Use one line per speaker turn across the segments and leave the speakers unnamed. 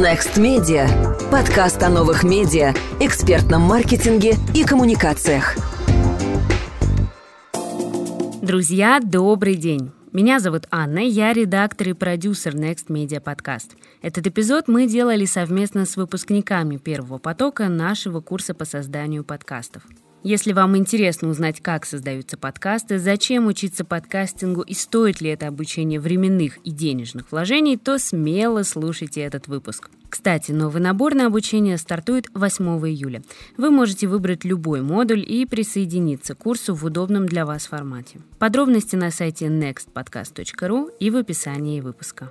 Next Media. Подкаст о новых медиа, экспертном маркетинге и коммуникациях.
Друзья, добрый день. Меня зовут Анна, я редактор и продюсер Next Media Podcast. Этот эпизод мы делали совместно с выпускниками первого потока нашего курса по созданию подкастов. Если вам интересно узнать, как создаются подкасты, зачем учиться подкастингу и стоит ли это обучение временных и денежных вложений, то смело слушайте этот выпуск. Кстати, новый набор на обучение стартует 8 июля. Вы можете выбрать любой модуль и присоединиться к курсу в удобном для вас формате. Подробности на сайте nextpodcast.ru и в описании выпуска.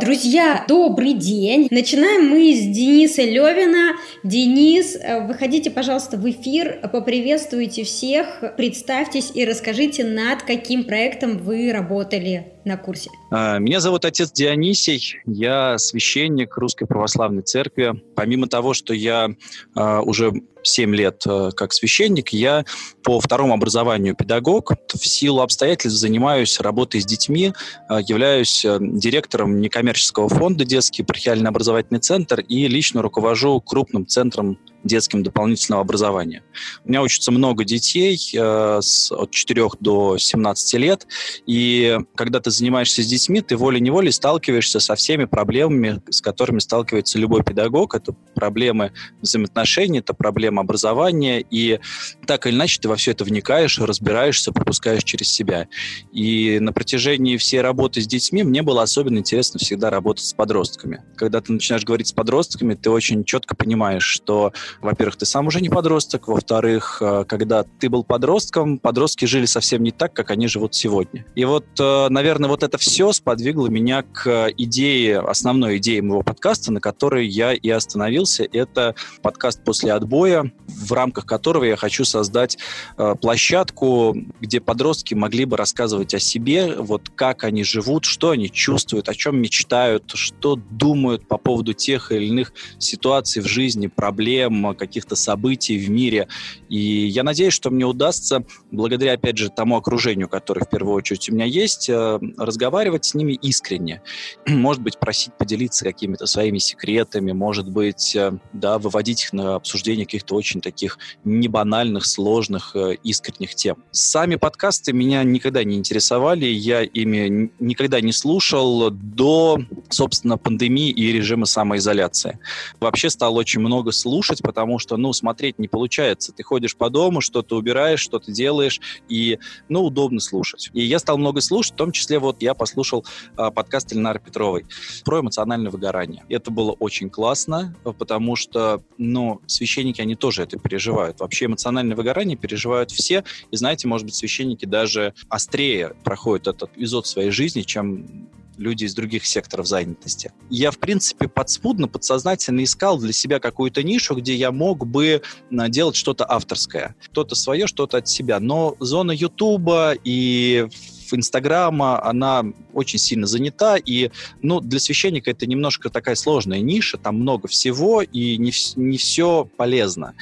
Друзья, добрый день! Начинаем мы с Дениса Левина. Денис, э, выходите, пожалуйста, в эфир, поприветствуйте всех, представьтесь и расскажите, над каким проектом вы работали на курсе.
А, меня зовут отец Дионисий, я священник Русской Православной Церкви. Помимо того, что я а, уже 7 лет а, как священник, я по второму образованию педагог. В силу обстоятельств занимаюсь работой с детьми, являюсь директором некоммерческого фонда «Детский пархиальный образовательный центр» и лично руковожу крупным центром детским дополнительного образования. У меня учатся много детей э, с, от 4 до 17 лет, и когда ты занимаешься с детьми, ты волей-неволей сталкиваешься со всеми проблемами, с которыми сталкивается любой педагог. Это проблемы взаимоотношений, это проблемы образования, и так или иначе ты во все это вникаешь, разбираешься, пропускаешь через себя. И на протяжении всей работы с детьми мне было особенно интересно всегда работать с подростками. Когда ты начинаешь говорить с подростками, ты очень четко понимаешь, что во-первых, ты сам уже не подросток, во-вторых, э, когда ты был подростком, подростки жили совсем не так, как они живут сегодня. И вот, э, наверное, вот это все сподвигло меня к идее, основной идее моего подкаста, на которой я и остановился. Это подкаст «После отбоя», в рамках которого я хочу создать э, площадку, где подростки могли бы рассказывать о себе, вот как они живут, что они чувствуют, о чем мечтают, что думают по поводу тех или иных ситуаций в жизни, проблем, каких-то событий в мире. И я надеюсь, что мне удастся, благодаря, опять же, тому окружению, которое в первую очередь у меня есть, э, разговаривать с ними искренне. Может быть, просить поделиться какими-то своими секретами, может быть, э, да, выводить их на обсуждение каких-то очень таких небанальных, сложных, э, искренних тем. Сами подкасты меня никогда не интересовали, я ими никогда не слушал до, собственно, пандемии и режима самоизоляции. Вообще стал очень много слушать, потому что, ну, смотреть не получается. Ты ходишь по дому, что-то убираешь, что-то делаешь, и, ну, удобно слушать. И я стал много слушать, в том числе вот я послушал э, подкаст Ильнары Петровой про эмоциональное выгорание. Это было очень классно, потому что, ну, священники, они тоже это переживают. Вообще эмоциональное выгорание переживают все, и, знаете, может быть, священники даже острее проходят этот эпизод в своей жизни, чем люди из других секторов занятости. Я, в принципе, подспудно, подсознательно искал для себя какую-то нишу, где я мог бы делать что-то авторское. Что-то свое, что-то от себя. Но зона Ютуба и Инстаграма, она очень сильно занята, и ну, для священника это немножко такая сложная ниша, там много всего, и не, не все полезно.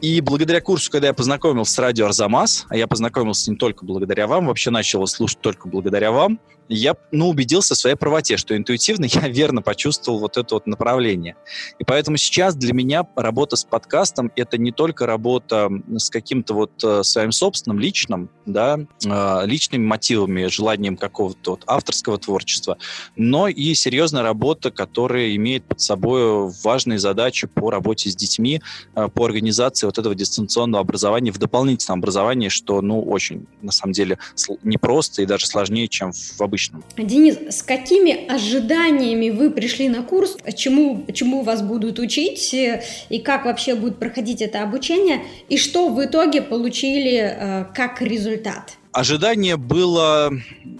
И благодаря курсу, когда я познакомился с радио Арзамас, а я познакомился не только благодаря вам, вообще начал слушать только благодаря вам, я ну, убедился в своей правоте, что интуитивно я верно почувствовал вот это вот направление. И поэтому сейчас для меня работа с подкастом — это не только работа с каким-то вот э, своим собственным личным, да, э, личными мотивами, желанием какого-то вот авторского творчества, но и серьезная работа, которая имеет под собой важные задачи по работе с детьми, э, по организации вот этого дистанционного образования в дополнительном образовании, что, ну, очень, на самом деле, непросто и даже сложнее, чем в обычном обычном.
Денис, с какими ожиданиями вы пришли на курс, чему, чему вас будут учить и как вообще будет проходить это обучение, и что в итоге получили э, как результат?
Ожидание было,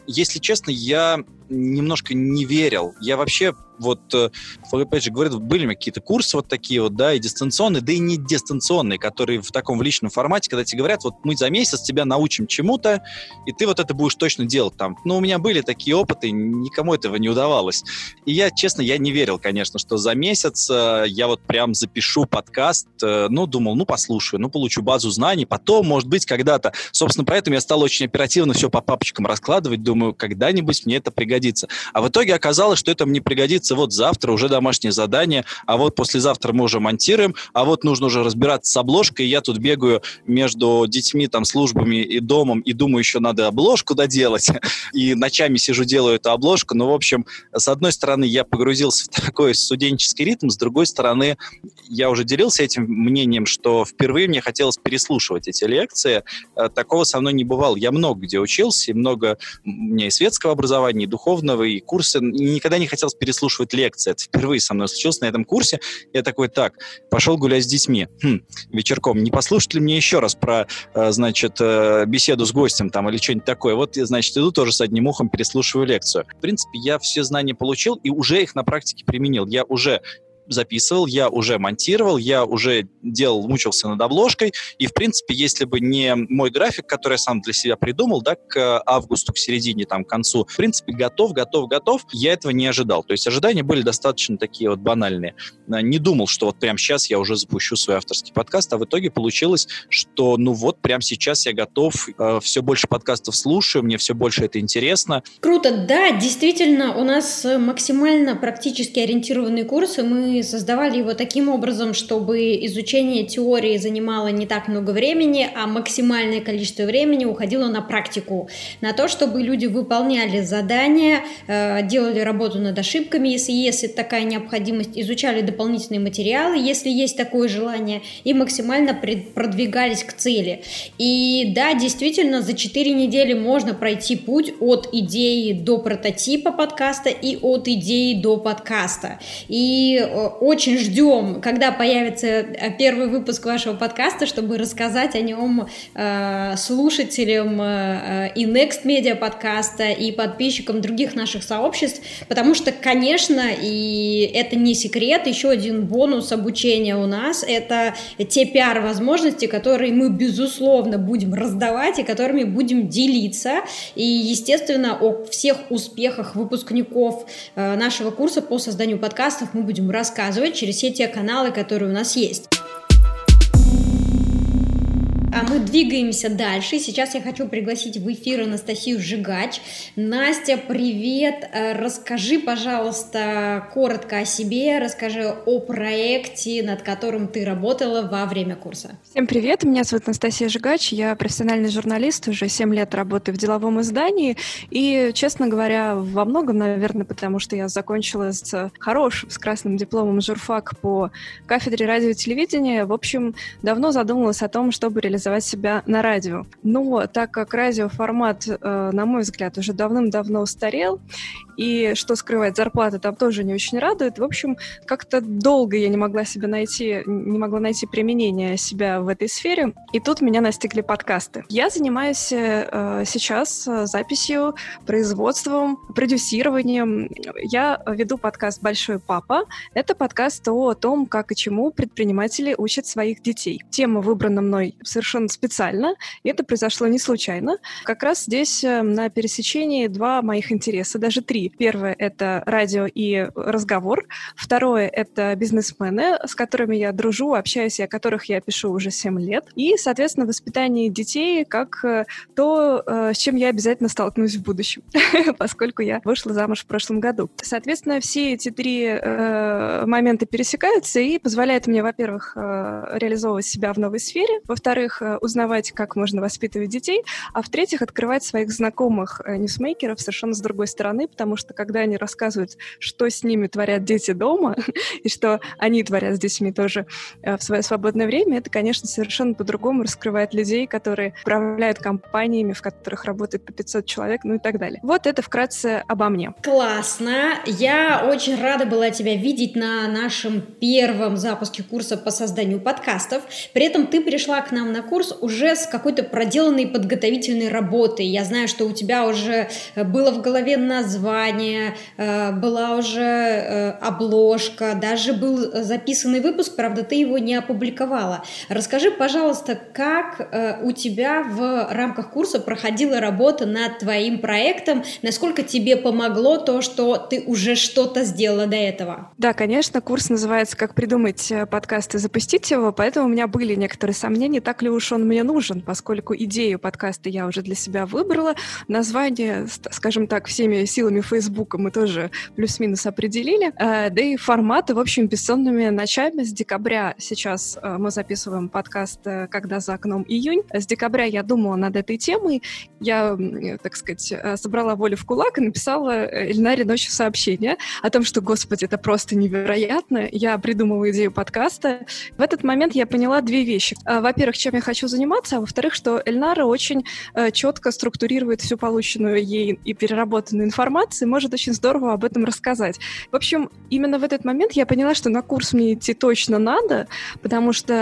если честно, я немножко не верил. Я вообще вот, э, опять же, говорят, были какие-то курсы вот такие вот, да, и дистанционные, да и не дистанционные, которые в таком в личном формате, когда тебе говорят, вот мы за месяц тебя научим чему-то, и ты вот это будешь точно делать там. Ну, у меня были такие опыты, никому этого не удавалось. И я, честно, я не верил, конечно, что за месяц э, я вот прям запишу подкаст, э, ну, думал, ну, послушаю, ну, получу базу знаний, потом, может быть, когда-то. Собственно, поэтому я стал очень оперативно все по папочкам раскладывать, думаю, когда-нибудь мне это пригодится. А в итоге оказалось, что это мне пригодится вот завтра уже домашнее задание, а вот послезавтра мы уже монтируем, а вот нужно уже разбираться с обложкой, я тут бегаю между детьми, там, службами и домом, и думаю, еще надо обложку доделать, и ночами сижу, делаю эту обложку, ну, в общем, с одной стороны, я погрузился в такой студенческий ритм, с другой стороны, я уже делился этим мнением, что впервые мне хотелось переслушивать эти лекции, э, такого со мной не бывало, я много где учился, и много у меня и светского образования, и духовного, и курсы, никогда не хотелось переслушивать лекции, это впервые со мной случилось на этом курсе, я такой, так, пошел гулять с детьми, хм, вечерком, не послушать ли мне еще раз про, э, значит, э, беседу с гостем там или что-нибудь такое, вот, значит, иду тоже с одним ухом переслушиваю лекцию. В принципе, я все знания получил и уже их на практике применил. Я уже записывал, я уже монтировал, я уже делал, мучился над обложкой, и, в принципе, если бы не мой график, который я сам для себя придумал, да, к августу, к середине, там, к концу, в принципе, готов, готов, готов, я этого не ожидал. То есть ожидания были достаточно такие вот банальные. Не думал, что вот прямо сейчас я уже запущу свой авторский подкаст, а в итоге получилось, что, ну вот, прямо сейчас я готов, э, все больше подкастов слушаю, мне все больше это интересно.
Круто, да, действительно, у нас максимально практически ориентированные курсы, мы создавали его таким образом, чтобы изучение теории занимало не так много времени, а максимальное количество времени уходило на практику, на то, чтобы люди выполняли задания, э, делали работу над ошибками, если есть такая необходимость, изучали дополнительные материалы, если есть такое желание, и максимально продвигались к цели. И да, действительно, за 4 недели можно пройти путь от идеи до прототипа подкаста и от идеи до подкаста. И э, очень ждем, когда появится э, первый выпуск вашего подкаста, чтобы рассказать о нем э, слушателям э, и Next Media подкаста, и подписчикам других наших сообществ, потому что, конечно, и это не секрет, еще один бонус обучения у нас — это те пиар-возможности, которые мы, безусловно, будем раздавать и которыми будем делиться. И, естественно, о всех успехах выпускников нашего курса по созданию подкастов мы будем рассказывать рассказывать через все те каналы, которые у нас есть. А мы двигаемся дальше. Сейчас я хочу пригласить в эфир Анастасию Жигач. Настя, привет! Э, расскажи, пожалуйста, коротко о себе, расскажи о проекте, над которым ты работала во время курса.
Всем привет! Меня зовут Анастасия Жигач. Я профессиональный журналист, уже 7 лет работаю в деловом издании. И, честно говоря, во многом, наверное, потому что я закончила с хорошим, с красным дипломом журфак по кафедре радио и телевидения. В общем, давно задумалась о том, чтобы реализовать реализовать себя на радио. Но так как радиоформат, э, на мой взгляд, уже давным-давно устарел, и что скрывать, зарплата там тоже не очень радует. В общем, как-то долго я не могла себя найти, не могла найти применение себя в этой сфере, и тут меня настигли подкасты. Я занимаюсь э, сейчас записью, производством, продюсированием. Я веду подкаст «Большой папа». Это подкаст о том, как и чему предприниматели учат своих детей. Тема выбрана мной совершенно специально, и это произошло не случайно. Как раз здесь э, на пересечении два моих интереса, даже три. Первое — это радио и разговор. Второе — это бизнесмены, с которыми я дружу, общаюсь, и о которых я пишу уже 7 лет. И, соответственно, воспитание детей как э, то, э, с чем я обязательно столкнусь в будущем, поскольку я вышла замуж в прошлом году. Соответственно, все эти три э, момента пересекаются и позволяют мне, во-первых, реализовывать себя в новой сфере, во-вторых, узнавать, как можно воспитывать детей, а в-третьих, открывать своих знакомых ньюсмейкеров совершенно с другой стороны, потому что когда они рассказывают, что с ними творят дети дома, и что они творят с детьми тоже э, в свое свободное время, это, конечно, совершенно по-другому раскрывает людей, которые управляют компаниями, в которых работает по 500 человек, ну и так далее. Вот это вкратце обо мне.
Классно! Я очень рада была тебя видеть на нашем первом запуске курса по созданию подкастов. При этом ты пришла к нам на курс уже с какой-то проделанной подготовительной работой. Я знаю, что у тебя уже было в голове название, название, э, была уже э, обложка, даже был записанный выпуск, правда, ты его не опубликовала. Расскажи, пожалуйста, как э, у тебя в рамках курса проходила работа над твоим проектом, насколько тебе помогло то, что ты уже что-то сделала до этого?
Да, конечно, курс называется «Как придумать подкаст и запустить его», поэтому у меня были некоторые сомнения, так ли уж он мне нужен, поскольку идею подкаста я уже для себя выбрала, название, скажем так, всеми силами Фейсбука мы тоже плюс-минус определили. Э, да и форматы, в общем, бессонными ночами с декабря сейчас э, мы записываем подкаст «Когда за окном июнь». С декабря я думала над этой темой. Я, так сказать, собрала волю в кулак и написала Эльнаре ночью сообщение о том, что, господи, это просто невероятно. Я придумала идею подкаста. В этот момент я поняла две вещи. Во-первых, чем я хочу заниматься, а во-вторых, что Эльнара очень четко структурирует всю полученную ей и переработанную информацию, может очень здорово об этом рассказать. В общем, именно в этот момент я поняла, что на курс мне идти точно надо, потому что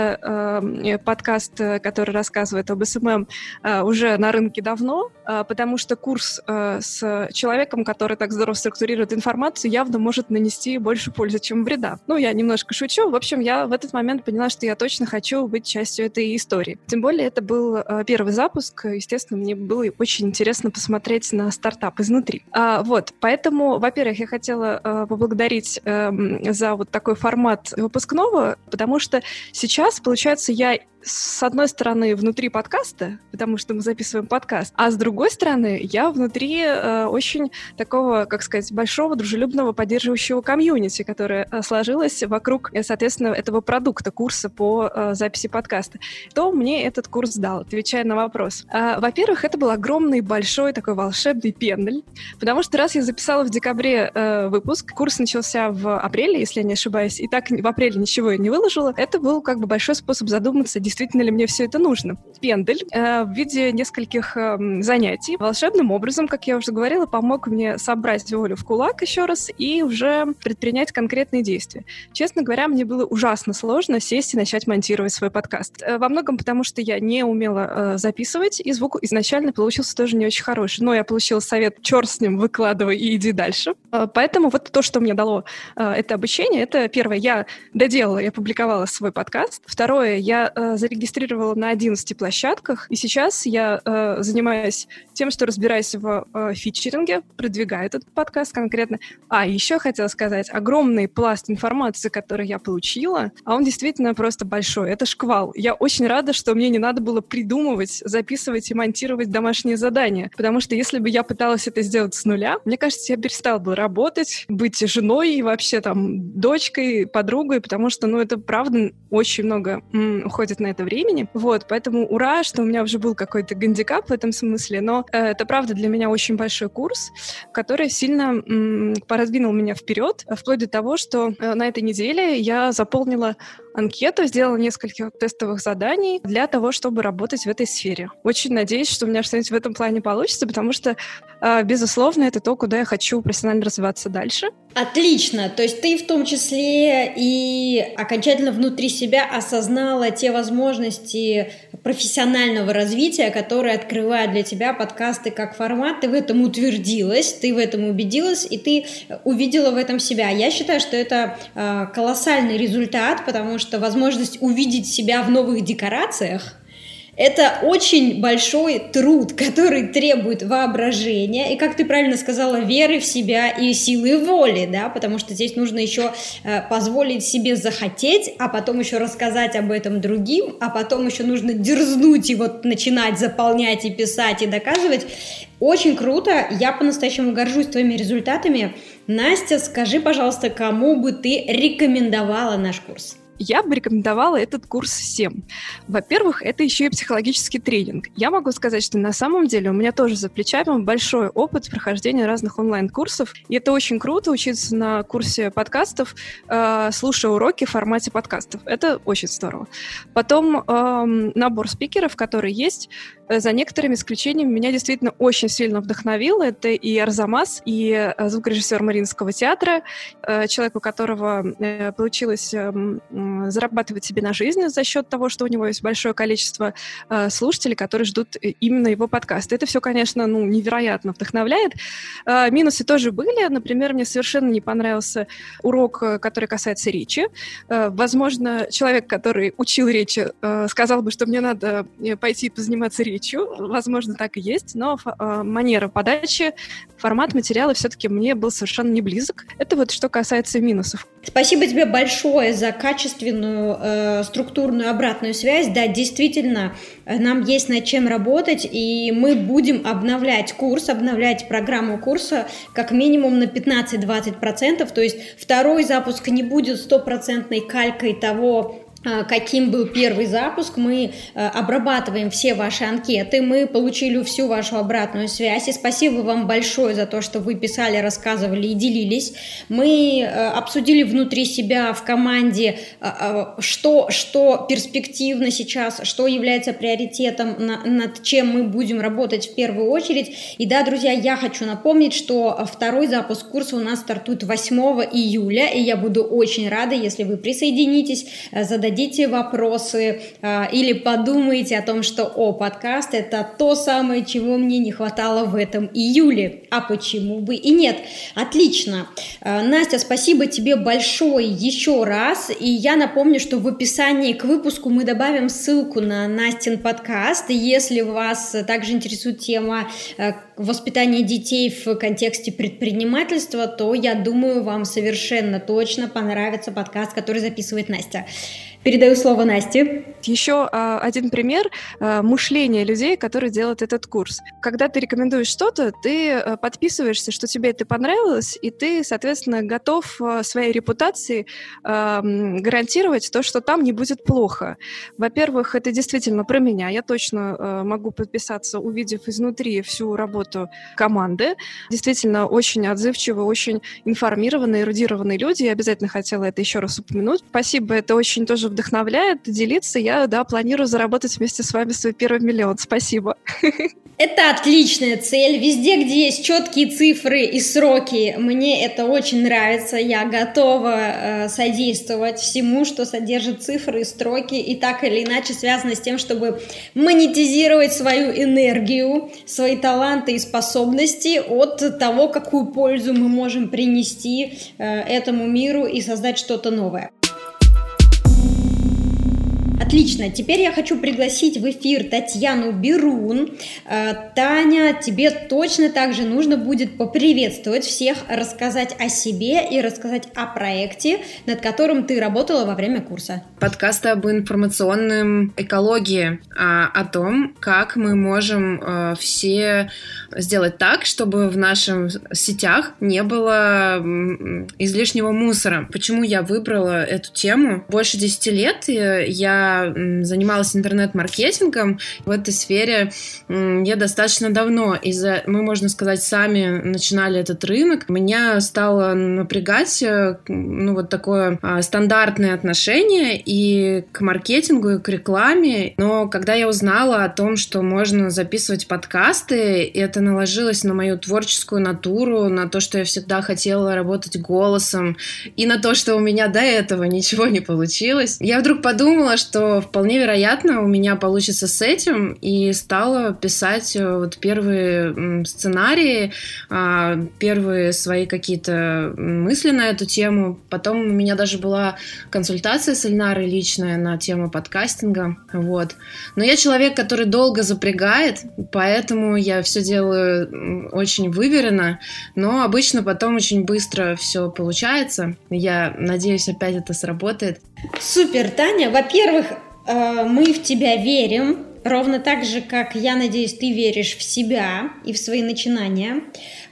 э, подкаст, который рассказывает об SMM, э, уже на рынке давно, э, потому что курс э, с человеком, который так здорово структурирует информацию, явно может нанести больше пользы, чем вреда. Ну, я немножко шучу. В общем, я в этот момент поняла, что я точно хочу быть частью этой истории. Тем более, это был э, первый запуск. Естественно, мне было очень интересно посмотреть на стартап изнутри. А, вот, поэтому, во-первых, я хотела э, поблагодарить э, за вот такой формат выпускного, потому что сейчас, получается, я с одной стороны, внутри подкаста, потому что мы записываем подкаст, а с другой стороны, я внутри э, очень такого, как сказать, большого, дружелюбного, поддерживающего комьюнити, которое э, сложилось вокруг, э, соответственно, этого продукта, курса по э, записи подкаста. Что мне этот курс дал, отвечая на вопрос? Э, во-первых, это был огромный, большой такой волшебный пендель, потому что раз я записала в декабре э, выпуск, курс начался в апреле, если я не ошибаюсь, и так в апреле ничего я не выложила, это был как бы большой способ задуматься, действительно ли мне все это нужно. Пендель э, в виде нескольких э, занятий волшебным образом, как я уже говорила, помог мне собрать волю в кулак еще раз и уже предпринять конкретные действия. Честно говоря, мне было ужасно сложно сесть и начать монтировать свой подкаст. Э, во многом потому, что я не умела э, записывать, и звук изначально получился тоже не очень хороший. Но я получила совет, черт с ним, выкладывай и иди дальше. Э, поэтому вот то, что мне дало э, это обучение, это первое, я доделала, я публиковала свой подкаст. Второе, я э, зарегистрировала на 11 площадках, и сейчас я занимаюсь тем, что разбираюсь в фичеринге, продвигаю этот подкаст конкретно. А, еще хотела сказать, огромный пласт информации, который я получила, а он действительно просто большой. Это шквал. Я очень рада, что мне не надо было придумывать, записывать и монтировать домашние задания, потому что если бы я пыталась это сделать с нуля, мне кажется, я перестала бы работать, быть женой и вообще там дочкой, подругой, потому что, ну, это правда очень много м, уходит на это времени. Вот, поэтому ура, что у меня уже был какой-то гандикап в этом смысле, но э, это правда для меня очень большой курс, который сильно м, продвинул меня вперед, вплоть до того, что э, на этой неделе я заполнила анкету, сделала несколько тестовых заданий для того, чтобы работать в этой сфере. Очень надеюсь, что у меня что-нибудь в этом плане получится, потому что, э, безусловно, это то, куда я хочу профессионально развиваться дальше.
Отлично. То есть ты в том числе и окончательно внутри себя осознала те возможности профессионального развития, которые открывают для тебя подкасты как формат. Ты в этом утвердилась, ты в этом убедилась, и ты увидела в этом себя. Я считаю, что это э, колоссальный результат, потому что возможность увидеть себя в новых декорациях – это очень большой труд, который требует воображения и, как ты правильно сказала, веры в себя и силы воли, да, потому что здесь нужно еще э, позволить себе захотеть, а потом еще рассказать об этом другим, а потом еще нужно дерзнуть и вот начинать заполнять и писать и доказывать. Очень круто, я по-настоящему горжусь твоими результатами. Настя, скажи, пожалуйста, кому бы ты рекомендовала наш курс?
Я бы рекомендовала этот курс всем. Во-первых, это еще и психологический тренинг. Я могу сказать, что на самом деле у меня тоже за плечами большой опыт прохождения разных онлайн-курсов. И это очень круто учиться на курсе подкастов, э, слушая уроки в формате подкастов. Это очень здорово. Потом э, набор спикеров, который есть, за некоторыми исключениями меня действительно очень сильно вдохновил. Это и Арзамас, и э, звукорежиссер Мариинского театра, э, человек, у которого э, получилось э, зарабатывать себе на жизнь за счет того, что у него есть большое количество э, слушателей, которые ждут э, именно его подкаста. Это все, конечно, ну, невероятно вдохновляет. Э, минусы тоже были. Например, мне совершенно не понравился урок, э, который касается речи. Э, возможно, человек, который учил речи, э, сказал бы, что мне надо э, пойти позаниматься речью, речью. Возможно, так и есть, но э, манера подачи, формат материала все-таки мне был совершенно не близок. Это вот что касается минусов.
Спасибо тебе большое за качественную э, структурную обратную связь. Да, действительно, нам есть над чем работать, и мы будем обновлять курс, обновлять программу курса как минимум на 15-20%. То есть второй запуск не будет стопроцентной калькой того, каким был первый запуск, мы а, обрабатываем все ваши анкеты, мы получили всю вашу обратную связь, и спасибо вам большое за то, что вы писали, рассказывали и делились. Мы а, обсудили внутри себя в команде, что, что перспективно сейчас, что является приоритетом, над чем мы будем работать в первую очередь. И да, друзья, я хочу напомнить, что второй запуск курса у нас стартует 8 июля, и я буду очень рада, если вы присоединитесь, зададите зададите вопросы а, или подумаете о том, что о, подкаст это то самое, чего мне не хватало в этом июле. А почему бы и нет? Отлично. А, Настя, спасибо тебе большое еще раз. И я напомню, что в описании к выпуску мы добавим ссылку на Настин подкаст. Если вас также интересует тема а, воспитания детей в контексте предпринимательства, то я думаю, вам совершенно точно понравится подкаст, который записывает Настя. Передаю слово Насте.
Еще э, один пример э, мышления людей, которые делают этот курс. Когда ты рекомендуешь что-то, ты э, подписываешься, что тебе это понравилось, и ты, соответственно, готов э, своей репутации э, гарантировать то, что там не будет плохо. Во-первых, это действительно про меня. Я точно э, могу подписаться, увидев изнутри всю работу команды. Действительно, очень отзывчивые, очень информированные, эрудированные люди. Я обязательно хотела это еще раз упомянуть. Спасибо, это очень тоже вдохновляет делиться. Я, да, планирую заработать вместе с вами свой первый миллион. Спасибо.
Это отличная цель. Везде, где есть четкие цифры и сроки, мне это очень нравится. Я готова э, содействовать всему, что содержит цифры и строки, и так или иначе связано с тем, чтобы монетизировать свою энергию, свои таланты и способности от того, какую пользу мы можем принести э, этому миру и создать что-то новое. Отлично. Теперь я хочу пригласить в эфир Татьяну Берун. Э, Таня, тебе точно так же нужно будет поприветствовать всех, рассказать о себе и рассказать о проекте, над которым ты работала во время курса.
Подкаст об информационном экологии, а, о том, как мы можем э, все сделать так, чтобы в наших сетях не было излишнего мусора. Почему я выбрала эту тему? Больше 10 лет я занималась интернет-маркетингом. В этой сфере я достаточно давно. И за, мы, можно сказать, сами начинали этот рынок. Меня стало напрягать э, ну, вот такое а, стандартное отношение и к маркетингу, и к рекламе. Но когда я узнала о том, что можно записывать подкасты, это наложилось на мою творческую натуру, на то, что я всегда хотела работать голосом, и на то, что у меня до этого ничего не получилось. Я вдруг подумала, что вполне вероятно у меня получится с этим, и стала писать э, вот первые сценарии, а, первые свои какие-то мысли на эту тему. Потом у меня даже была консультация с Эльнарой личная на тему подкастинга. Вот. Но я человек, который долго запрягает, поэтому я все делаю очень выверенно, но обычно потом очень быстро все получается. Я надеюсь, опять это сработает.
Супер, Таня. Во-первых, мы в тебя верим, ровно так же, как я надеюсь, ты веришь в себя и в свои начинания.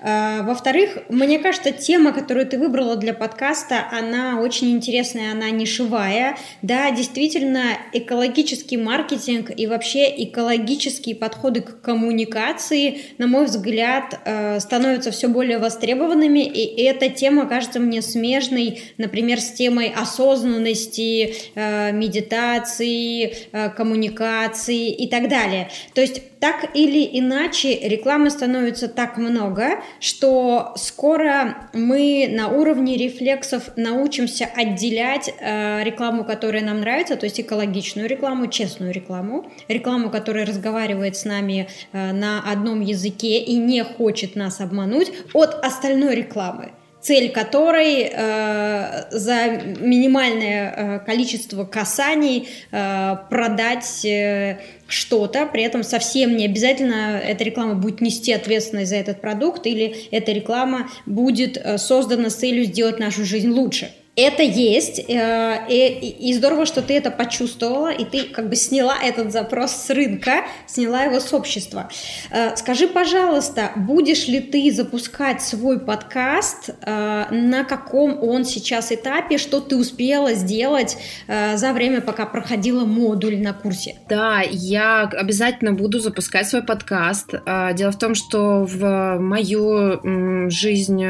А, во-вторых, мне кажется, тема, которую ты выбрала для подкаста, она очень интересная, она нишевая. Да, действительно, экологический маркетинг и вообще экологические подходы к коммуникации, на мой взгляд, э, становятся все более востребованными, и эта тема кажется мне смежной, например, с темой осознанности, э, медитации, э, коммуникации и так далее. То есть так или иначе рекламы становится так много, что скоро мы на уровне рефлексов научимся отделять э, рекламу, которая нам нравится, то есть экологичную рекламу, честную рекламу, рекламу, которая разговаривает с нами э, на одном языке и не хочет нас обмануть, от остальной рекламы. Цель которой э, за минимальное э, количество касаний э, продать э, что-то, при этом совсем не обязательно эта реклама будет нести ответственность за этот продукт или эта реклама будет э, создана с целью сделать нашу жизнь лучше это есть, э, и, и здорово, что ты это почувствовала, и ты как бы сняла этот запрос с рынка, сняла его с общества. Э, скажи, пожалуйста, будешь ли ты запускать свой подкаст, э, на каком он сейчас этапе, что ты успела сделать за время, пока проходила модуль на курсе?
Да, я обязательно буду запускать свой подкаст. Дело в том, что в мою жизнь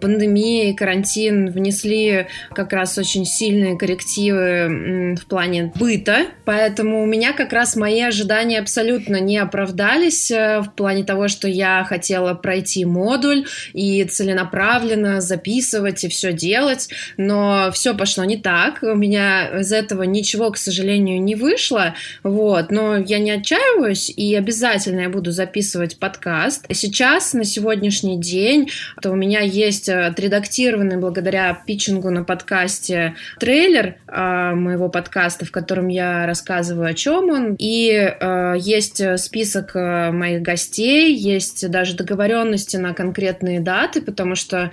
пандемия и карантин внесли как раз очень сильные коррективы в плане быта, поэтому у меня как раз мои ожидания абсолютно не оправдались э, в плане того, что я хотела пройти модуль и целенаправленно записывать и все делать, но все пошло не так, у меня из этого ничего, к сожалению, не вышло, вот, но я не отчаиваюсь и обязательно я буду записывать подкаст. Сейчас, на сегодняшний день, то у меня есть э, отредактированный благодаря питчингу питчингу на подкасте трейлер э, моего подкаста, в котором я рассказываю, о чем он. И э, есть список э, моих гостей, есть даже договоренности на конкретные даты, потому что,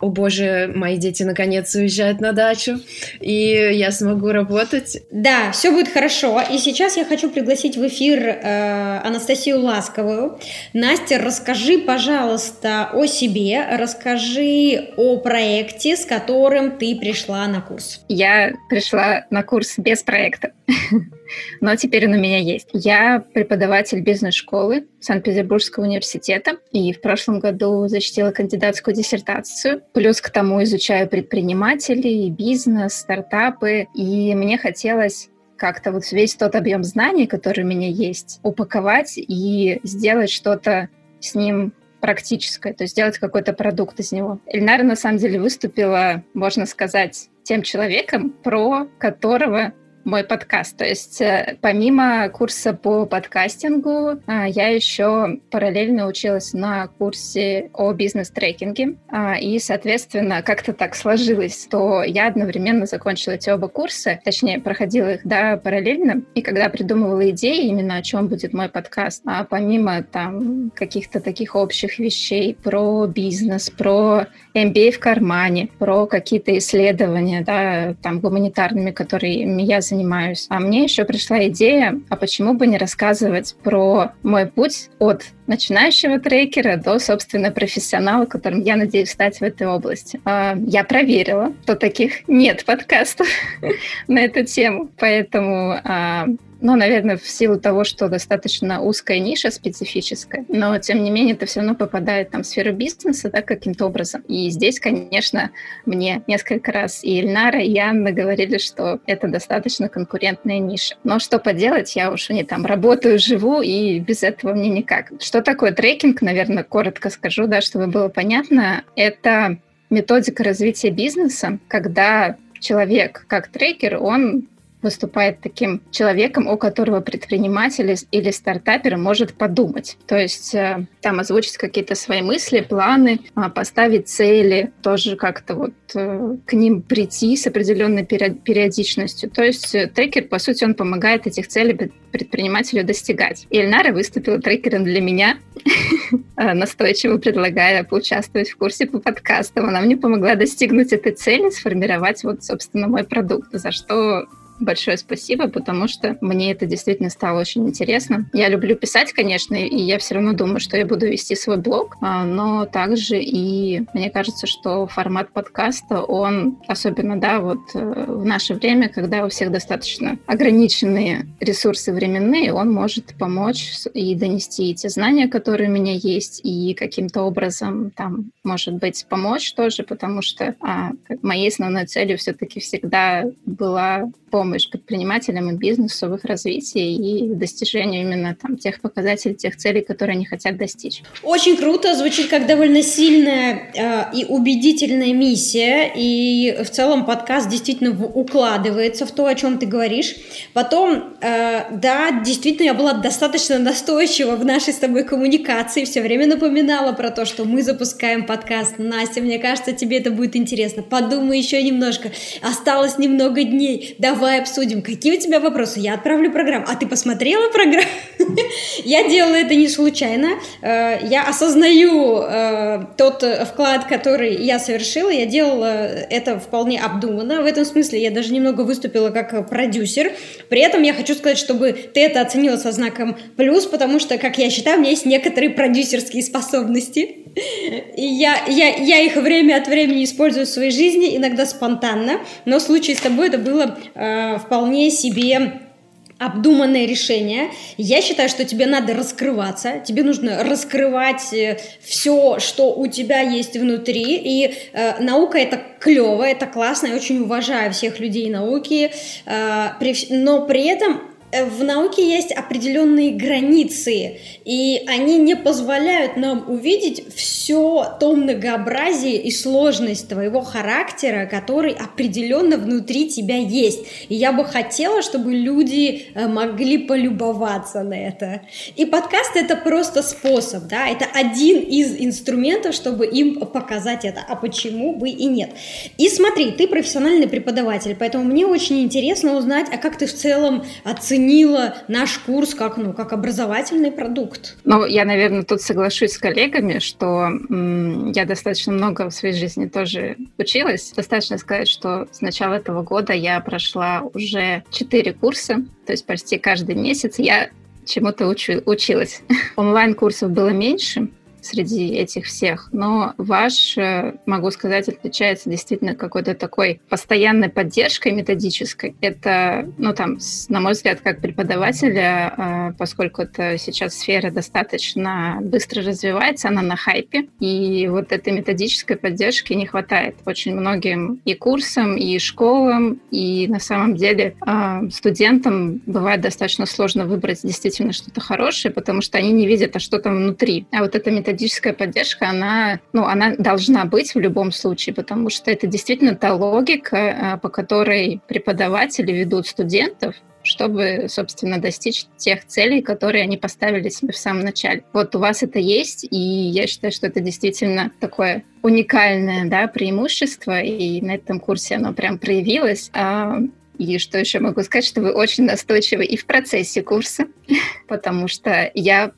о боже, мои дети наконец уезжают на дачу, и я смогу работать.
Да, все будет хорошо. И сейчас я хочу пригласить в эфир э, Анастасию Ласковую. Настя, расскажи, пожалуйста, о себе, расскажи о проекте, с которым ты пришла на курс?
Я пришла на курс без проекта, но теперь он у меня есть. Я преподаватель бизнес-школы Санкт-Петербургского университета и в прошлом году защитила кандидатскую диссертацию. Плюс к тому изучаю предпринимателей, бизнес, стартапы. И мне хотелось как-то вот весь тот объем знаний, который у меня есть, упаковать и сделать что-то с ним практическое, то есть сделать какой-то продукт из него. Эльнара, на самом деле, выступила, можно сказать, тем человеком, про которого мой подкаст. То есть э, помимо курса по подкастингу, а, я еще параллельно училась на курсе о бизнес-трекинге. А, и, соответственно, как-то так сложилось, что я одновременно закончила эти оба курса, точнее, проходила их, да, параллельно. И когда придумывала идеи, именно о чем будет мой подкаст, а помимо там каких-то таких общих вещей про бизнес, про MBA в кармане, про какие-то исследования, да, там гуманитарными, которыми я занимаюсь. А мне еще пришла идея, а почему бы не рассказывать про мой путь от начинающего трекера до, собственно, профессионала, которым я надеюсь стать в этой области. А, я проверила, что таких нет подкастов на эту тему, поэтому а, ну, наверное, в силу того, что достаточно узкая ниша специфическая, но, тем не менее, это все равно попадает там в сферу бизнеса, да, каким-то образом. И здесь, конечно, мне несколько раз и Ильнара, и Анна говорили, что это достаточно конкурентная ниша. Но что поделать, я уж не там работаю, живу, и без этого мне никак. Что такое трекинг, наверное, коротко скажу, да, чтобы было понятно. Это методика развития бизнеса, когда человек как трекер, он выступает таким человеком, у которого предприниматель или стартапер может подумать. То есть э, там озвучить какие-то свои мысли, планы, а, поставить цели, тоже как-то вот э, к ним прийти с определенной периодичностью. То есть э, трекер, по сути, он помогает этих целей предпринимателю достигать. И Эльнара выступила трекером для меня, настойчиво предлагая поучаствовать в курсе по подкастам. Она мне помогла достигнуть этой цели, сформировать вот, собственно, мой продукт, за что большое спасибо, потому что мне это действительно стало очень интересно. Я люблю писать, конечно, и я все равно думаю, что я буду вести свой блог, а, но также и мне кажется, что формат подкаста, он особенно, да, вот э, в наше время, когда у всех достаточно ограниченные ресурсы временные, он может помочь и донести эти знания, которые у меня есть, и каким-то образом там, может быть, помочь тоже, потому что а, моей основной целью все-таки всегда была помощь помощь предпринимателям и бизнесу в их развитии и достижению именно там тех показателей, тех целей, которые они хотят достичь.
Очень круто, звучит как довольно сильная э, и убедительная миссия, и в целом подкаст действительно укладывается в то, о чем ты говоришь. Потом, э, да, действительно, я была достаточно настойчива в нашей с тобой коммуникации, все время напоминала про то, что мы запускаем подкаст. Настя, мне кажется, тебе это будет интересно. Подумай еще немножко. Осталось немного дней. Давай обсудим, какие у тебя вопросы. Я отправлю программу. А ты посмотрела программу? Я делала это не случайно. Э, я осознаю э, тот вклад, который я совершила. Я делала это вполне обдуманно. В этом смысле я даже немного выступила как продюсер. При этом я хочу сказать, чтобы ты это оценила со знаком плюс, потому что, как я считаю, у меня есть некоторые продюсерские способности. И я, я, я их время от времени использую в своей жизни, иногда спонтанно, но в случае с тобой это было э, вполне себе обдуманное решение. Я считаю, что тебе надо раскрываться, тебе нужно раскрывать э, все, что у тебя есть внутри. И э, наука это клево, это классно, я очень уважаю всех людей науки, э, при, но при этом Э, в науке есть определенные границы, и они не позволяют нам увидеть все то многообразие и сложность твоего характера, который определенно внутри тебя есть. И я бы хотела, чтобы люди э, могли полюбоваться на это. И подкаст это просто способ, да, это один из инструментов, чтобы им показать это. А почему бы и нет? И смотри, ты профессиональный преподаватель, поэтому мне очень интересно узнать, а как ты в целом оцениваешь оценила наш курс как, ну, как образовательный продукт.
Ну, я, наверное, тут соглашусь с коллегами, что м, я достаточно много в своей жизни тоже училась. Достаточно сказать, что с начала этого года я прошла уже четыре курса, то есть почти каждый месяц я чему-то учу, училась. Онлайн-курсов было меньше, среди этих всех. Но ваш, э, могу сказать, отличается действительно какой-то такой постоянной поддержкой методической. Это, ну там, на мой взгляд, как преподавателя, э, поскольку это сейчас сфера достаточно быстро развивается, она на хайпе, и вот этой методической поддержки не хватает очень многим и курсам, и школам, и на самом деле э, студентам бывает достаточно сложно выбрать действительно что-то хорошее, потому что они не видят, а что там внутри. А вот эта методическая методическая поддержка, она, ну, она должна быть в любом случае, потому что это действительно та логика, э, по которой преподаватели ведут студентов, чтобы, собственно, достичь тех целей, которые они поставили себе в самом начале. Вот у вас это есть, и я считаю, что это действительно такое уникальное да, преимущество, и на этом курсе оно прям проявилось. А, и что еще могу сказать, что вы очень настойчивы и в процессе курса, потому что я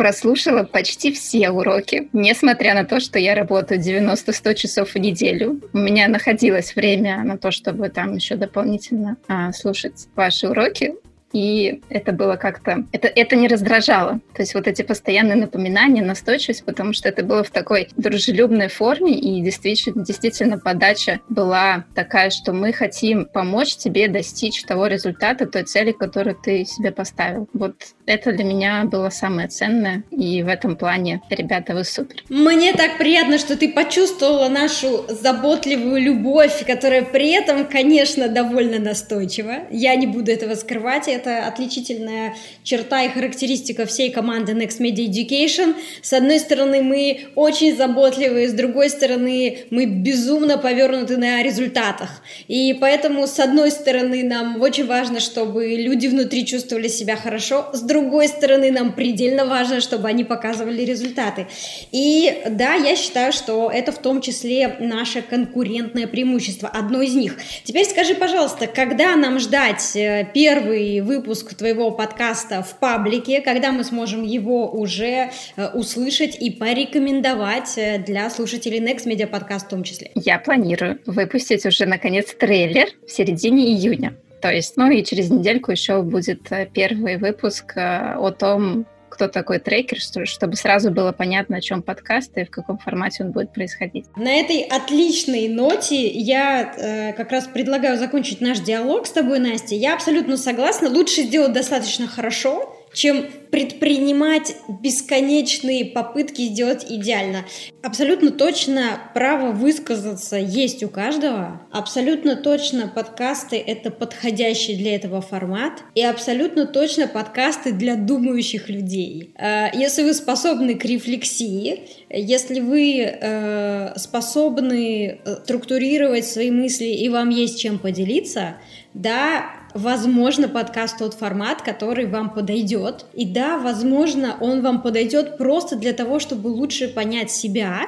прослушала почти все уроки, несмотря на то, что я работаю 90-100 часов в неделю. У меня находилось время на то, чтобы там еще дополнительно а, слушать ваши уроки и это было как-то... Это, это не раздражало. То есть вот эти постоянные напоминания, настойчивость, потому что это было в такой дружелюбной форме, и действительно, действительно подача была такая, что мы хотим помочь тебе достичь того результата, той цели, которую ты себе поставил. Вот это для меня было самое ценное, и в этом плане, ребята, вы супер.
Мне так приятно, что ты почувствовала нашу заботливую любовь, которая при этом, конечно, довольно настойчива. Я не буду этого скрывать, это отличительная черта и характеристика всей команды Next Media Education. С одной стороны, мы очень заботливые, с другой стороны, мы безумно повернуты на результатах. И поэтому, с одной стороны, нам очень важно, чтобы люди внутри чувствовали себя хорошо, с другой стороны, нам предельно важно, чтобы они показывали результаты. И да, я считаю, что это в том числе наше конкурентное преимущество, одно из них. Теперь скажи, пожалуйста, когда нам ждать э, первый выпуск твоего подкаста в паблике, когда мы сможем его уже э, услышать и порекомендовать э, для слушателей Next Media Podcast в том числе?
Я планирую выпустить уже, наконец, трейлер в середине июня. То есть, ну и через недельку еще будет э, первый выпуск о том, кто такой трекер, чтобы сразу было понятно, о чем подкаст и в каком формате он будет происходить.
На этой отличной ноте я э, как раз предлагаю закончить наш диалог с тобой, Настя. Я абсолютно согласна. Лучше сделать достаточно хорошо, чем предпринимать бесконечные попытки сделать идеально. Абсолютно точно право высказаться есть у каждого. Абсолютно точно подкасты — это подходящий для этого формат. И абсолютно точно подкасты для думающих людей. Э, если вы способны к рефлексии, если вы э, способны э, структурировать свои мысли и вам есть чем поделиться, да, возможно, подкаст тот формат, который вам подойдет. И да, возможно, он вам подойдет просто для того, чтобы лучше понять себя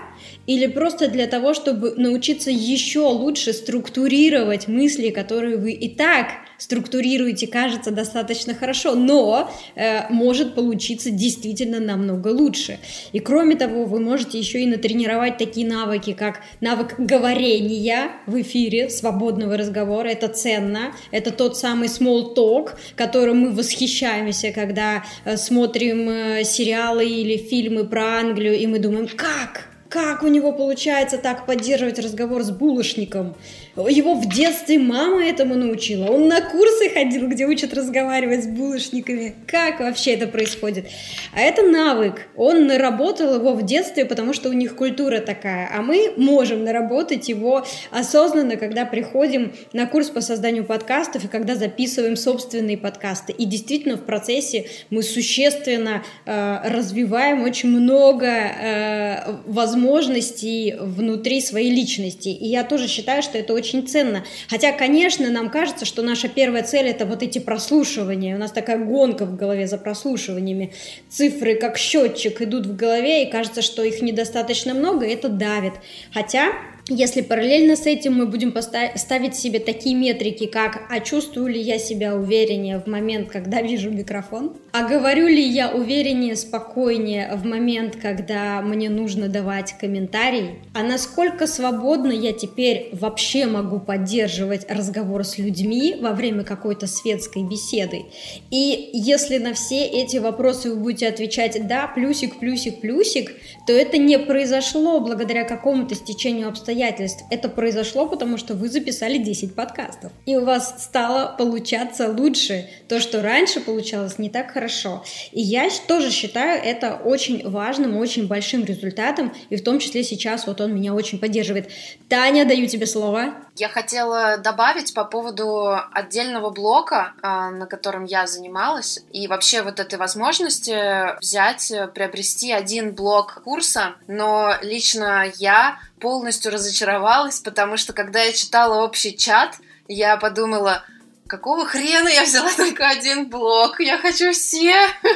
или просто для того, чтобы научиться еще лучше структурировать мысли, которые вы и так структурируете, кажется, достаточно хорошо, но э, может получиться действительно намного лучше. И кроме того, вы можете еще и натренировать такие навыки, как навык говорения в эфире, свободного разговора. Это ценно. Это тот самый small talk, которым мы восхищаемся, когда э, смотрим э, сериалы или фильмы про Англию, и мы думаем, как? Как у него получается так поддерживать разговор с булочником? Его в детстве мама этому научила. Он на курсы ходил, где учат разговаривать с булочниками. Как вообще это происходит? А это навык. Он наработал его в детстве, потому что у них культура такая. А мы можем наработать его осознанно, когда приходим на курс по созданию подкастов и когда записываем собственные подкасты. И действительно в процессе мы существенно э, развиваем очень много э, возможностей внутри своей личности. И я тоже считаю, что это очень очень ценно. Хотя, конечно, нам кажется, что наша первая цель это вот эти прослушивания. У нас такая гонка в голове за прослушиваниями. Цифры как счетчик идут в голове, и кажется, что их недостаточно много, и это давит. Хотя если параллельно с этим мы будем ставить себе такие метрики, как «а чувствую ли я себя увереннее в момент, когда вижу микрофон?», «а говорю ли я увереннее, спокойнее в момент, когда мне нужно давать комментарий?», «а насколько свободно я теперь вообще могу поддерживать разговор с людьми во время какой-то светской беседы?». И если на все эти вопросы вы будете отвечать «да, плюсик, плюсик, плюсик», то это не произошло благодаря какому-то стечению обстоятельств, обстоятельств. Это произошло, потому что вы записали 10 подкастов. И у вас стало получаться лучше. То, что раньше получалось не так хорошо. И я тоже считаю это очень важным, очень большим результатом. И в том числе сейчас вот он меня очень поддерживает. Таня, даю тебе слово.
Я хотела добавить по поводу отдельного блока, а, на котором я занималась, и вообще вот этой возможности взять, приобрести один блок курса, но лично я полностью разочаровалась, потому что когда я читала общий чат, я подумала, какого хрена я взяла только один блок? Я хочу все.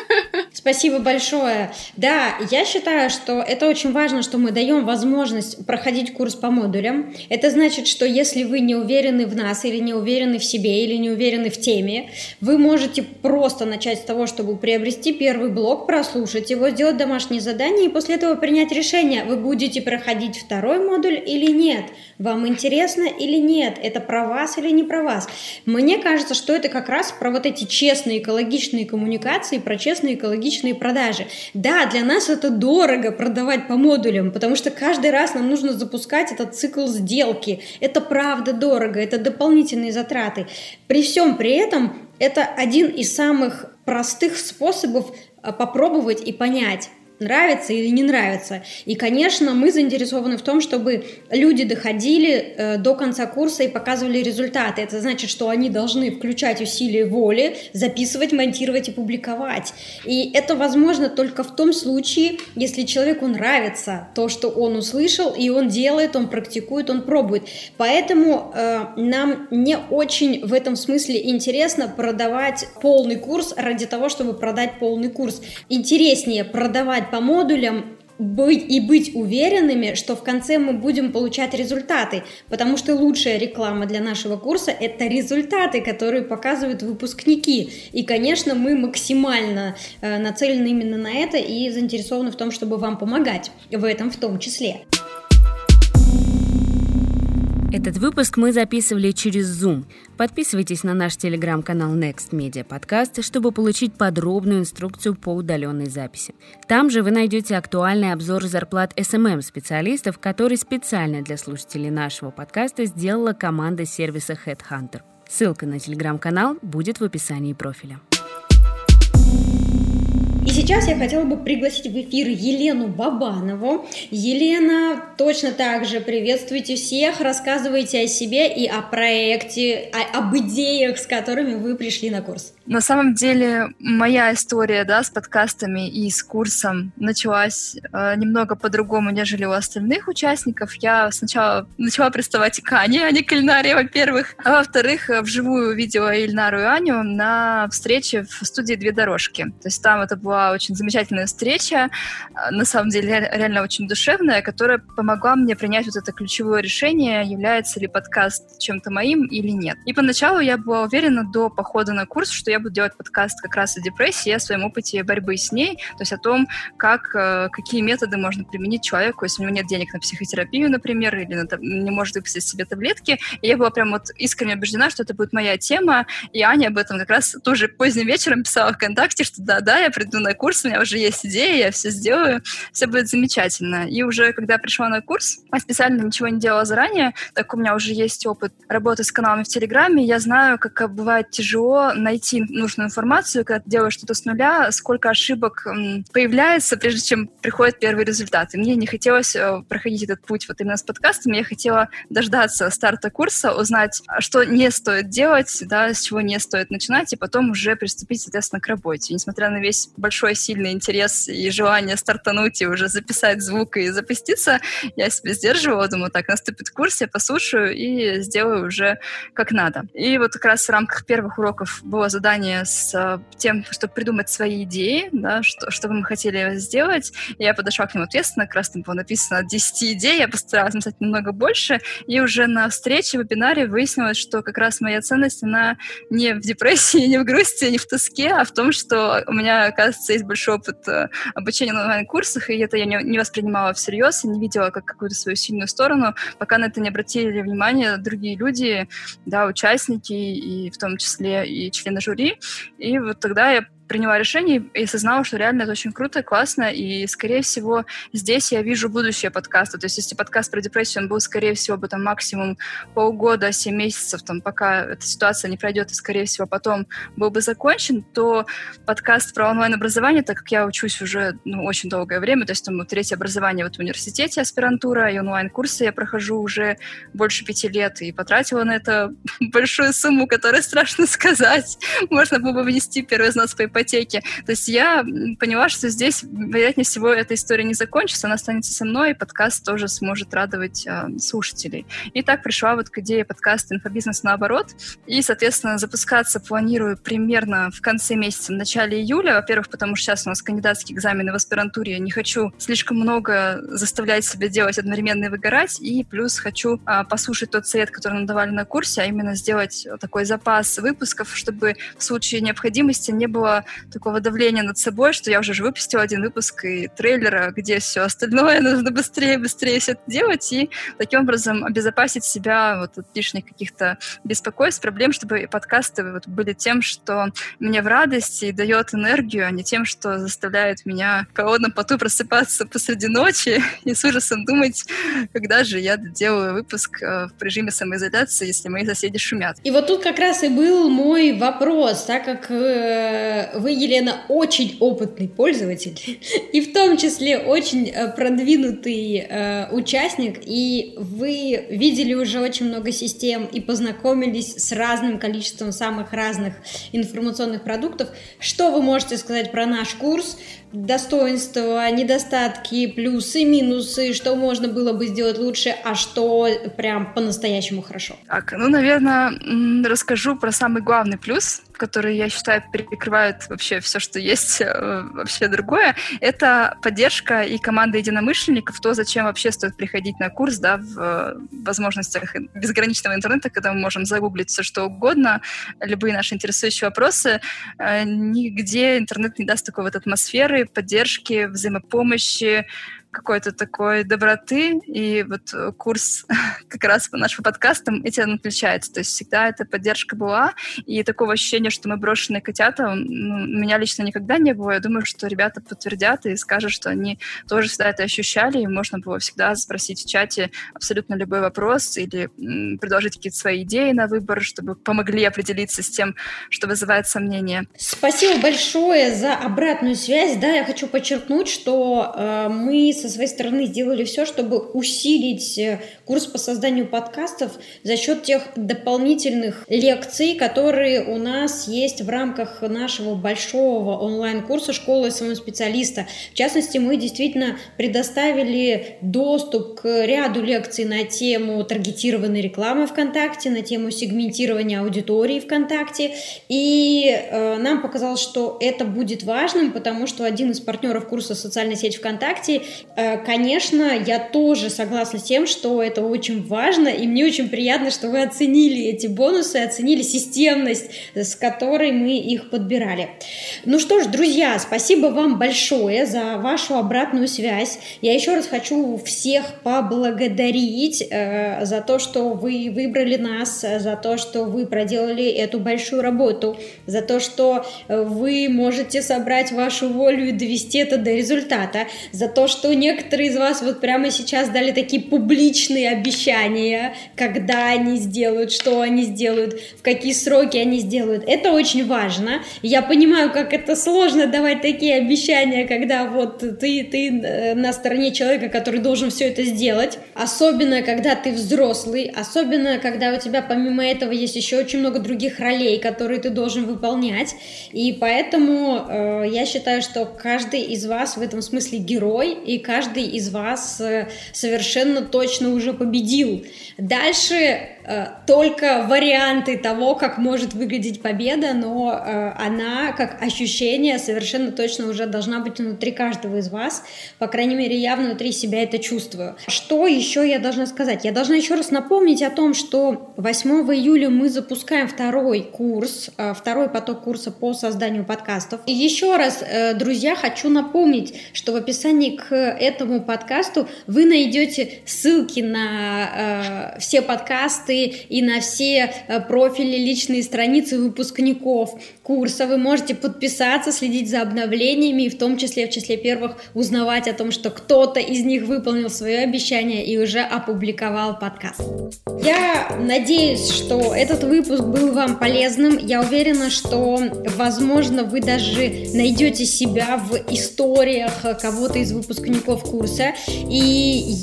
Спасибо большое. Да, я считаю, что это очень важно, что мы даем возможность проходить курс по модулям. Это значит, что если вы не уверены в нас или не уверены в себе или не уверены в теме, вы можете просто начать с того, чтобы приобрести первый блок, прослушать его, сделать домашнее задание и после этого принять решение, вы будете проходить второй модуль или нет. Вам интересно или нет? Это про вас или не про вас? Мне кажется, что это как раз про вот эти честные экологичные коммуникации, про честные экологичные продажи. Да, для нас это дорого продавать по модулям, потому что каждый раз нам нужно запускать этот цикл сделки. Это правда дорого, это дополнительные затраты. При всем при этом это один из самых простых способов а, попробовать и понять, нравится или не нравится. И, конечно, мы заинтересованы в том, чтобы люди доходили э, до конца курса и показывали результаты. Это значит, что они должны включать усилия воли, записывать, монтировать и публиковать. И это возможно только в том случае, если человеку нравится то, что он услышал, и он делает, он практикует, он пробует. Поэтому э, нам не очень в этом смысле интересно продавать полный курс ради того, чтобы продать полный курс. Интереснее продавать по модулям быть и быть уверенными, что в конце мы будем получать результаты, потому что лучшая реклама для нашего курса – это результаты, которые показывают выпускники. И, конечно, мы максимально э, нацелены именно на это и заинтересованы в том, чтобы вам помогать в этом в том числе.
Этот выпуск мы записывали через Zoom. Подписывайтесь на наш телеграм-канал Next Media Podcast, чтобы получить подробную инструкцию по удаленной записи. Там же вы найдете актуальный обзор зарплат SMM-специалистов, который специально для слушателей нашего подкаста сделала команда сервиса Headhunter. Ссылка на телеграм-канал будет в описании профиля.
И сейчас я хотела бы пригласить в эфир Елену Бабанову. Елена, точно так же приветствуйте всех, рассказывайте о себе и о проекте, о, об идеях, с которыми вы пришли на курс.
На самом деле, моя история да, с подкастами и с курсом началась э, немного по-другому, нежели у остальных участников. Я сначала начала приставать к Ане, а не к Ильнаре, во-первых. А во-вторых, э, вживую видела Ильнару и Аню на встрече в студии «Две дорожки». То есть там это была очень замечательная встреча, э, на самом деле реально очень душевная, которая помогла мне принять вот это ключевое решение, является ли подкаст чем-то моим или нет. И поначалу я была уверена до похода на курс, что я я буду делать подкаст как раз о депрессии, о своем опыте борьбы с ней, то есть о том, как, э, какие методы можно применить человеку, если у него нет денег на психотерапию, например, или на, не может выписать себе таблетки. И я была прям вот искренне убеждена, что это будет моя тема, и Аня об этом как раз тоже поздним вечером писала ВКонтакте, что да-да, я приду на курс, у меня уже есть идея, я все сделаю, все будет замечательно. И уже когда пришла на курс, я специально ничего не делала заранее, так у меня уже есть опыт работы с каналами в Телеграме, я знаю, как бывает тяжело найти нужную информацию, когда ты делаешь что-то с нуля, сколько ошибок появляется, прежде чем приходит первый результат. И мне не хотелось э, проходить этот путь вот именно с подкастами, я хотела дождаться старта курса, узнать, что не стоит делать, да, с чего не стоит начинать, и потом уже приступить, соответственно, к работе. И несмотря на весь большой сильный интерес и желание стартануть и уже записать звук и запуститься, я себя сдерживала, думаю, так, наступит курс, я послушаю и сделаю уже как надо. И вот как раз в рамках первых уроков было задание задание с э, тем, чтобы придумать свои идеи, да, что, что бы мы хотели сделать. Я подошла к нему ответственно, как раз там было написано 10 идей, я постаралась написать немного больше, и уже на встрече, вебинаре выяснилось, что как раз моя ценность, она не в депрессии, не в грусти, не в тоске, а в том, что у меня, оказывается, есть большой опыт э, обучения на онлайн-курсах, и это я не, не воспринимала всерьез, и не видела как какую-то свою сильную сторону, пока на это не обратили внимание другие люди, да, участники, и в том числе и члены жюри, и вот тогда я приняла решение и осознала, что реально это очень круто, классно, и, скорее всего, здесь я вижу будущее подкаста. То есть, если подкаст про депрессию, он был, скорее всего, бы там максимум полгода, 7 месяцев, там, пока эта ситуация не пройдет, и, скорее всего, потом был бы закончен, то подкаст про онлайн-образование, так как я учусь уже ну, очень долгое время, то есть там третье образование вот в университете, аспирантура, и онлайн-курсы я прохожу уже больше пяти лет, и потратила на это большую сумму, которую страшно сказать. Можно было бы внести первый взнос по ипотеки. То есть я поняла, что здесь, вероятнее всего, эта история не закончится, она останется со мной, и подкаст тоже сможет радовать э, слушателей. И так пришла вот к идее подкаста «Инфобизнес наоборот». И, соответственно, запускаться планирую примерно в конце месяца, в начале июля. Во-первых, потому что сейчас у нас кандидатские экзамены в аспирантуре, я не хочу слишком много заставлять себя делать одновременно и выгорать, и плюс хочу а, послушать тот совет, который нам давали на курсе, а именно сделать такой запас выпусков, чтобы в случае необходимости не было такого давления над собой, что я уже же выпустила один выпуск и трейлера, где все остальное нужно быстрее, быстрее все это делать, и таким образом обезопасить себя вот от лишних каких-то беспокойств, проблем, чтобы подкасты вот были тем, что мне в радости и дает энергию, а не тем, что заставляет меня в холодном поту просыпаться посреди ночи и с ужасом думать, когда же я делаю выпуск э, в режиме самоизоляции, если мои соседи шумят.
И вот тут как раз и был мой вопрос, так как э, вы, Елена, очень опытный пользователь, и в том числе очень э, продвинутый э, участник, и вы видели уже очень много систем и познакомились с разным количеством самых разных информационных продуктов. Что вы можете сказать про наш курс? достоинства, недостатки, плюсы, минусы, что можно было бы сделать лучше, а что прям по-настоящему хорошо?
Так, ну, наверное, расскажу про самый главный плюс, который, я считаю, перекрывает вообще все, что есть э, вообще другое. Это поддержка и команда единомышленников, то, зачем вообще стоит приходить на курс, да, в э, возможностях безграничного интернета, когда мы можем загуглить все, что угодно, любые наши интересующие вопросы. Э, нигде интернет не даст такой вот атмосферы, поддержки, взаимопомощи, какой-то такой доброты, и вот курс как раз по нашим подкастам этим отличается. То есть всегда эта поддержка была, и такого ощущения, что мы брошенные котята, ну, у меня лично никогда не было. Я думаю, что ребята подтвердят и скажут, что они тоже всегда это ощущали, и можно было всегда спросить в чате абсолютно любой вопрос или предложить какие-то свои идеи на выбор, чтобы помогли определиться с тем, что вызывает сомнения.
Спасибо большое за обратную связь. Да, я хочу подчеркнуть, что э, мы со своей стороны сделали все, чтобы усилить э, курс по созданию подкастов за счет тех дополнительных лекций, которые у нас есть в рамках нашего большого онлайн-курса «Школа своего специалиста». В частности, мы действительно предоставили доступ к ряду лекций на тему таргетированной рекламы ВКонтакте, на тему сегментирования аудитории ВКонтакте. И э, нам показалось, что это будет важным, потому что один из партнеров курса «Социальная сеть ВКонтакте», конечно, я тоже согласна с тем, что это очень важно, и мне очень приятно, что вы оценили эти бонусы, оценили системность, с которой мы их подбирали. Ну что ж, друзья, спасибо вам большое за вашу обратную связь. Я еще раз хочу всех поблагодарить э, за то, что вы выбрали нас, за то, что вы проделали эту большую работу, за то, что вы можете собрать вашу волю и довести это до результата, за то, что некоторые из вас вот прямо сейчас дали такие публичные обещания, когда они сделают, что они сделают, в какие сроки они сделают. Это очень важно. Я понимаю, как это сложно давать такие обещания, когда вот ты, ты э, на стороне человека, который должен все это сделать. Особенно, когда ты взрослый, особенно, когда у тебя помимо этого есть еще очень много других ролей, которые ты должен выполнять. И поэтому э, я считаю, что каждый из вас в этом смысле герой, и каждый из вас э, совершенно точно уже победил. Дальше только варианты того, как может выглядеть победа, но э, она, как ощущение, совершенно точно уже должна быть внутри каждого из вас. По крайней мере, я внутри себя это чувствую. Что еще я должна сказать? Я должна еще раз напомнить о том, что 8 июля мы запускаем второй курс, э, второй поток курса по созданию подкастов. И еще раз, друзья, хочу напомнить, что в описании к этому подкасту вы найдете ссылки на все подкасты, и на все э, профили, личные страницы выпускников курса. Вы можете подписаться, следить за обновлениями и в том числе в числе первых узнавать о том, что кто-то из них выполнил свое обещание и уже опубликовал подкаст. Я надеюсь, что этот выпуск был вам полезным. Я уверена, что, возможно, вы даже найдете себя в историях кого-то из выпускников курса. И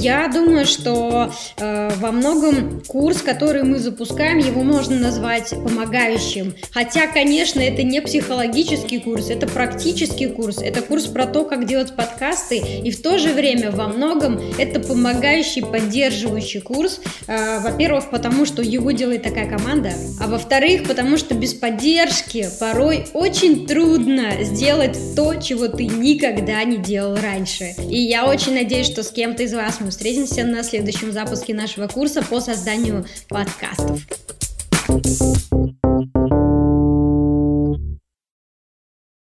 я думаю, что э, во многом курс, который мы запускаем, его можно назвать помогающим. Хотя, конечно, это не психологический курс, это практический курс, это курс про то, как делать подкасты, и в то же время во многом это помогающий, поддерживающий курс. Э, во-первых, потому что его делает такая команда, а во-вторых, потому что без поддержки порой очень трудно сделать то, чего ты никогда не делал раньше. И я очень надеюсь, что с кем-то из вас мы встретимся на следующем запуске нашего курса по созданию подкастов.